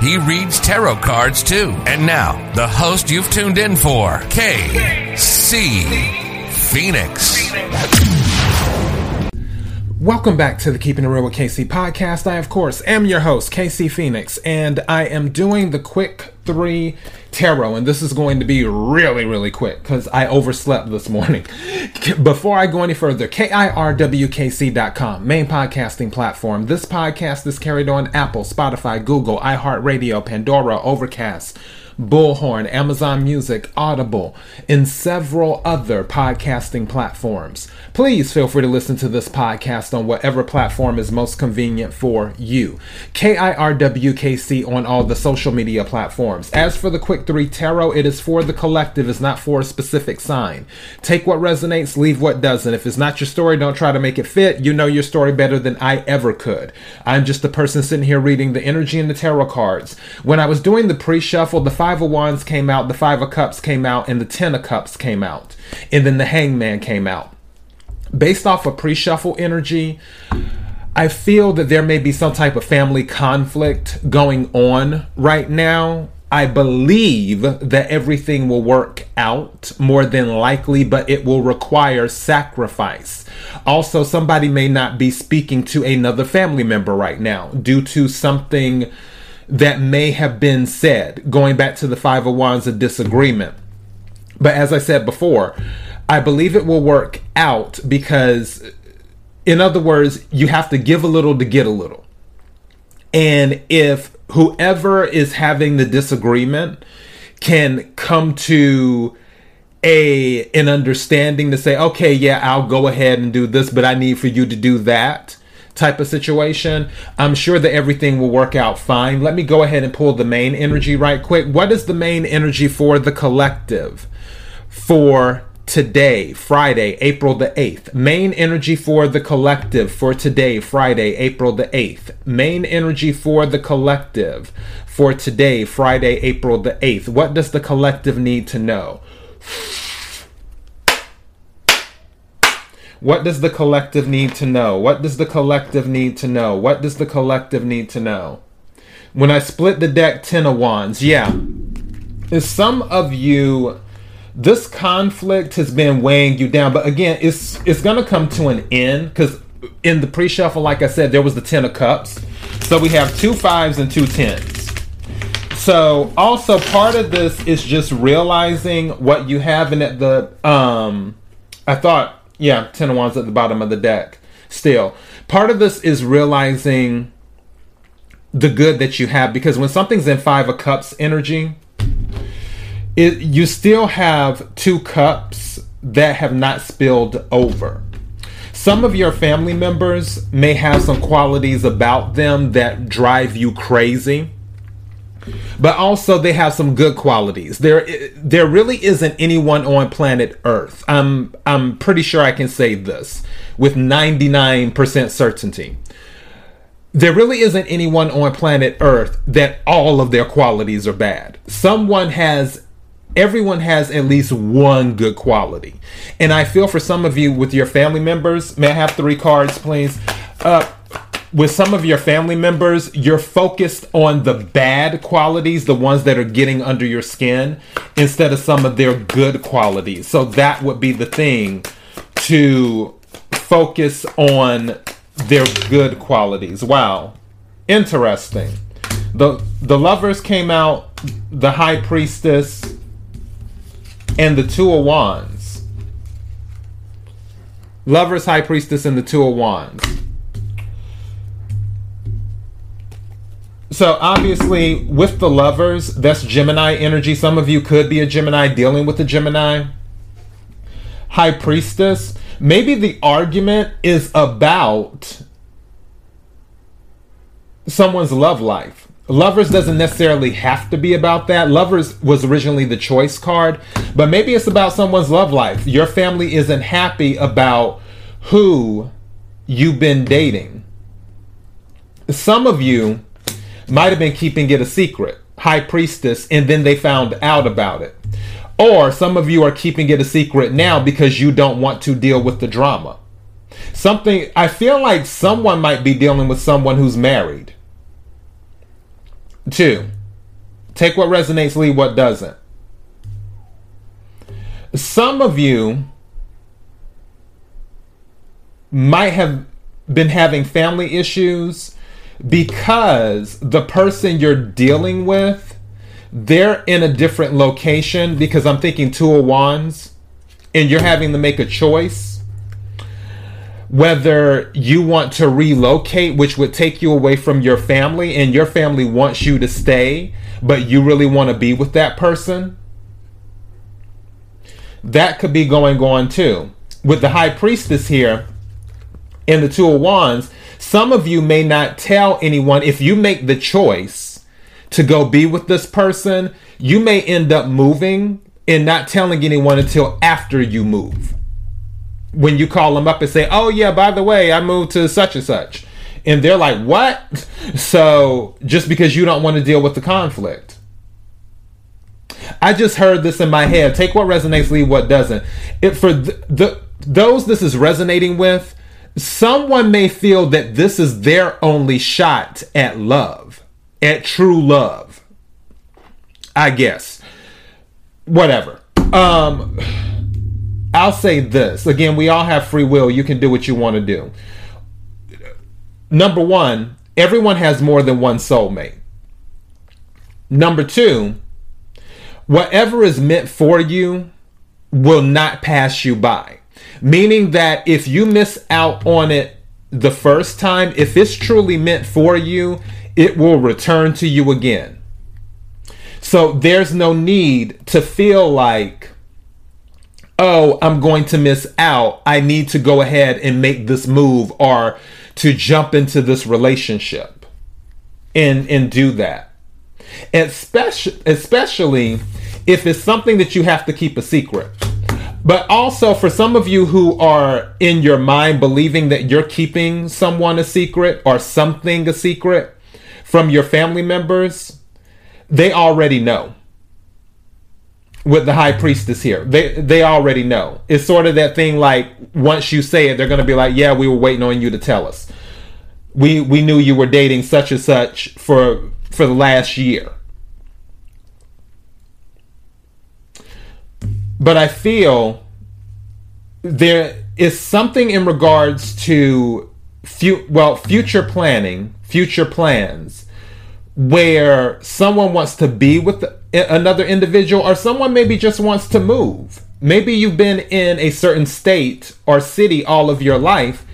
He reads tarot cards too. And now, the host you've tuned in for, KC Phoenix. Welcome back to the Keeping It Real with KC podcast. I, of course, am your host, KC Phoenix, and I am doing the quick three tarot, and this is going to be really, really quick because I overslept this morning. Before I go any further, KIRWKC.com, main podcasting platform. This podcast is carried on Apple, Spotify, Google, iHeartRadio, Pandora, Overcast. Bullhorn, Amazon Music, Audible, and several other podcasting platforms. Please feel free to listen to this podcast on whatever platform is most convenient for you. KIRWKC on all the social media platforms. As for the Quick 3 Tarot, it is for the collective, it's not for a specific sign. Take what resonates, leave what doesn't. If it's not your story, don't try to make it fit. You know your story better than I ever could. I'm just the person sitting here reading the energy and the tarot cards. When I was doing the pre shuffle, the Five of Wands came out, the Five of Cups came out, and the Ten of Cups came out. And then the Hangman came out based off of pre-shuffle energy, I feel that there may be some type of family conflict going on right now. I believe that everything will work out more than likely, but it will require sacrifice. Also, somebody may not be speaking to another family member right now due to something that may have been said, going back to the Five of Wands of disagreement. But as I said before, I believe it will work out because, in other words, you have to give a little to get a little. And if whoever is having the disagreement can come to a an understanding to say, okay, yeah, I'll go ahead and do this, but I need for you to do that type of situation, I'm sure that everything will work out fine. Let me go ahead and pull the main energy right quick. What is the main energy for the collective? For today, Friday, April the 8th. Main energy for the collective for today, Friday, April the 8th. Main energy for the collective for today, Friday, April the 8th. What does the collective need to know? What does the collective need to know? What does the collective need to know? What does the collective need to know? When I split the deck, Ten of Wands, yeah. Is some of you this conflict has been weighing you down, but again, it's it's gonna come to an end because in the pre-shuffle, like I said, there was the ten of cups, so we have two fives and two tens. So also part of this is just realizing what you have, and at the um, I thought yeah, ten of wands at the bottom of the deck. Still, part of this is realizing the good that you have because when something's in five of cups energy it, you still have two cups that have not spilled over. Some of your family members may have some qualities about them that drive you crazy. But also they have some good qualities. There there really isn't anyone on planet Earth. I'm I'm pretty sure I can say this with 99% certainty. There really isn't anyone on planet Earth that all of their qualities are bad. Someone has everyone has at least one good quality. And I feel for some of you with your family members, may I have three cards, please? Uh, with some of your family members, you're focused on the bad qualities, the ones that are getting under your skin, instead of some of their good qualities. So that would be the thing to focus on their good qualities. Wow. Interesting. The the lovers came out, the high priestess, and the Two of Wands. Lovers, High Priestess, and the Two of Wands. So obviously, with the lovers, that's Gemini energy. Some of you could be a Gemini dealing with a Gemini. High Priestess. Maybe the argument is about someone's love life Lovers doesn't necessarily have to be about that. Lovers was originally the choice card, but maybe it's about someone's love life. Your family isn't happy about who you've been dating. Some of you might have been keeping it a secret, high priestess, and then they found out about it. Or some of you are keeping it a secret now because you don't want to deal with the drama. Something, I feel like someone might be dealing with someone who's married. Two, take what resonates, leave what doesn't. Some of you might have been having family issues because the person you're dealing with they're in a different location because I'm thinking two of wands and you're having to make a choice whether you want to relocate which would take you away from your family and your family wants you to stay but you really want to be with that person. That could be going on too. With the high priestess here and the two of wands some of you may not tell anyone if you make the choice to go be with this person you may end up moving and not telling anyone until after you move when you call them up and say, "Oh yeah, by the way, I moved to such and such," and they're like, "What?" So just because you don't want to deal with the conflict. I just heard this in my head. Take what resonates, leave what doesn't. It for the, the those this is resonating with, someone may feel that this is their only shot at love, at true love. I guess. Whatever. Um I'll say this again, we all have free will. You can do what you want to do. Number one, everyone has more than one soulmate. Number two, whatever is meant for you will not pass you by. Meaning that if you miss out on it the first time, if it's truly meant for you, it will return to you again. So there's no need to feel like oh, I'm going to miss out. I need to go ahead and make this move or to jump into this relationship and and do that. Especially especially if it's something that you have to keep a secret. But also for some of you who are in your mind believing that you're keeping someone a secret or something a secret from your family members, they already know with the high priestess here. They they already know. It's sort of that thing like once you say it, they're gonna be like, Yeah, we were waiting on you to tell us. We we knew you were dating such and such for for the last year. But I feel there is something in regards to fu- well future planning, future plans where someone wants to be with another individual or someone maybe just wants to move. Maybe you've been in a certain state or city all of your life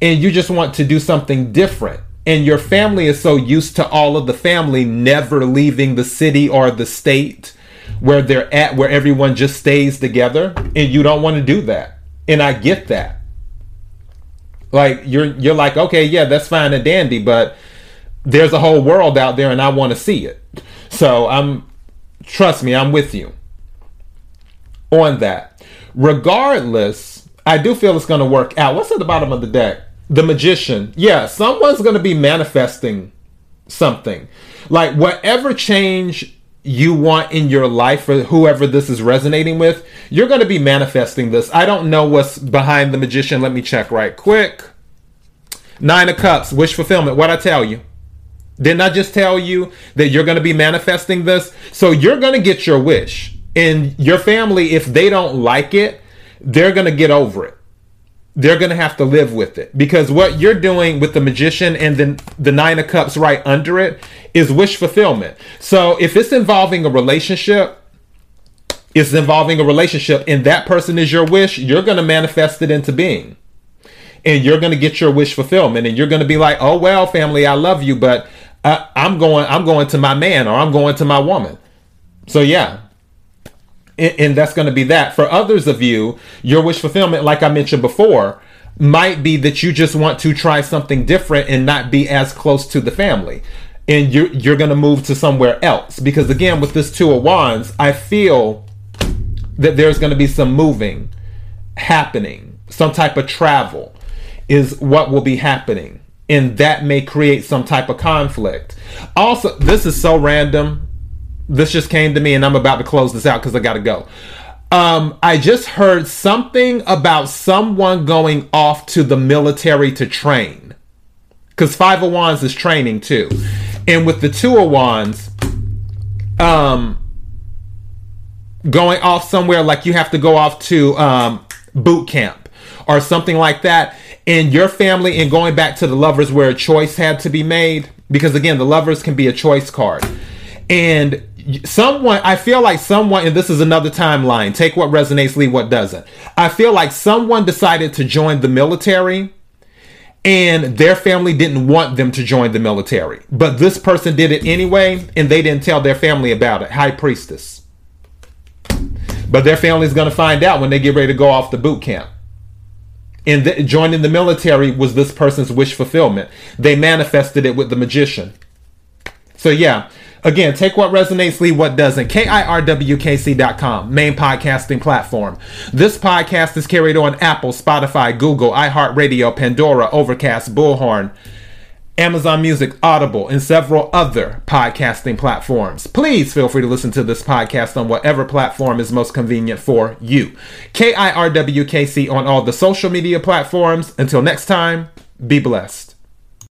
and you just want to do something different. And your family is so used to all of the family never leaving the city or the state where they're at, where everyone just stays together, and you don't want to do that. And I get that. Like you're you're like, okay, yeah, that's fine and dandy, but there's a whole world out there and I want to see it. So I'm trust me, I'm with you on that. Regardless, I do feel it's going to work out. What's at the bottom of the deck? The magician. Yeah, someone's going to be manifesting something. Like whatever change you want in your life for whoever this is resonating with, you're going to be manifesting this. I don't know what's behind the magician. Let me check right quick. Nine of Cups, wish fulfillment. What I tell you? Didn't I just tell you that you're going to be manifesting this? So you're going to get your wish. And your family, if they don't like it, they're going to get over it. They're going to have to live with it. Because what you're doing with the magician and then the nine of cups right under it is wish fulfillment. So if it's involving a relationship, it's involving a relationship and that person is your wish, you're going to manifest it into being. And you're going to get your wish fulfillment. And you're going to be like, oh, well, family, I love you, but I, I'm going I'm going to my man or I'm going to my woman. So yeah. And, and that's going to be that. For others of you, your wish fulfillment, like I mentioned before, might be that you just want to try something different and not be as close to the family. And you're you're gonna move to somewhere else. Because again, with this two of wands, I feel that there's gonna be some moving happening, some type of travel is what will be happening. And that may create some type of conflict. Also, this is so random. This just came to me, and I'm about to close this out because I gotta go. Um, I just heard something about someone going off to the military to train. Because Five of Wands is training too. And with the Two of Wands, um, going off somewhere like you have to go off to um, boot camp or something like that in your family and going back to the lovers where a choice had to be made. Because again the lovers can be a choice card. And someone i feel like someone and this is another timeline take what resonates leave what doesn't. I feel like someone decided to join the military and their family didn't want them to join the military. But this person did it anyway and they didn't tell their family about it. High priestess. But their family's going to find out when they get ready to go off the boot camp. And joining the military was this person's wish fulfillment. They manifested it with the magician. So yeah Again, take what resonates, leave what doesn't. KIRWKC.com, main podcasting platform. This podcast is carried on Apple, Spotify, Google, iHeartRadio, Pandora, Overcast, Bullhorn, Amazon Music, Audible, and several other podcasting platforms. Please feel free to listen to this podcast on whatever platform is most convenient for you. KIRWKC on all the social media platforms. Until next time, be blessed.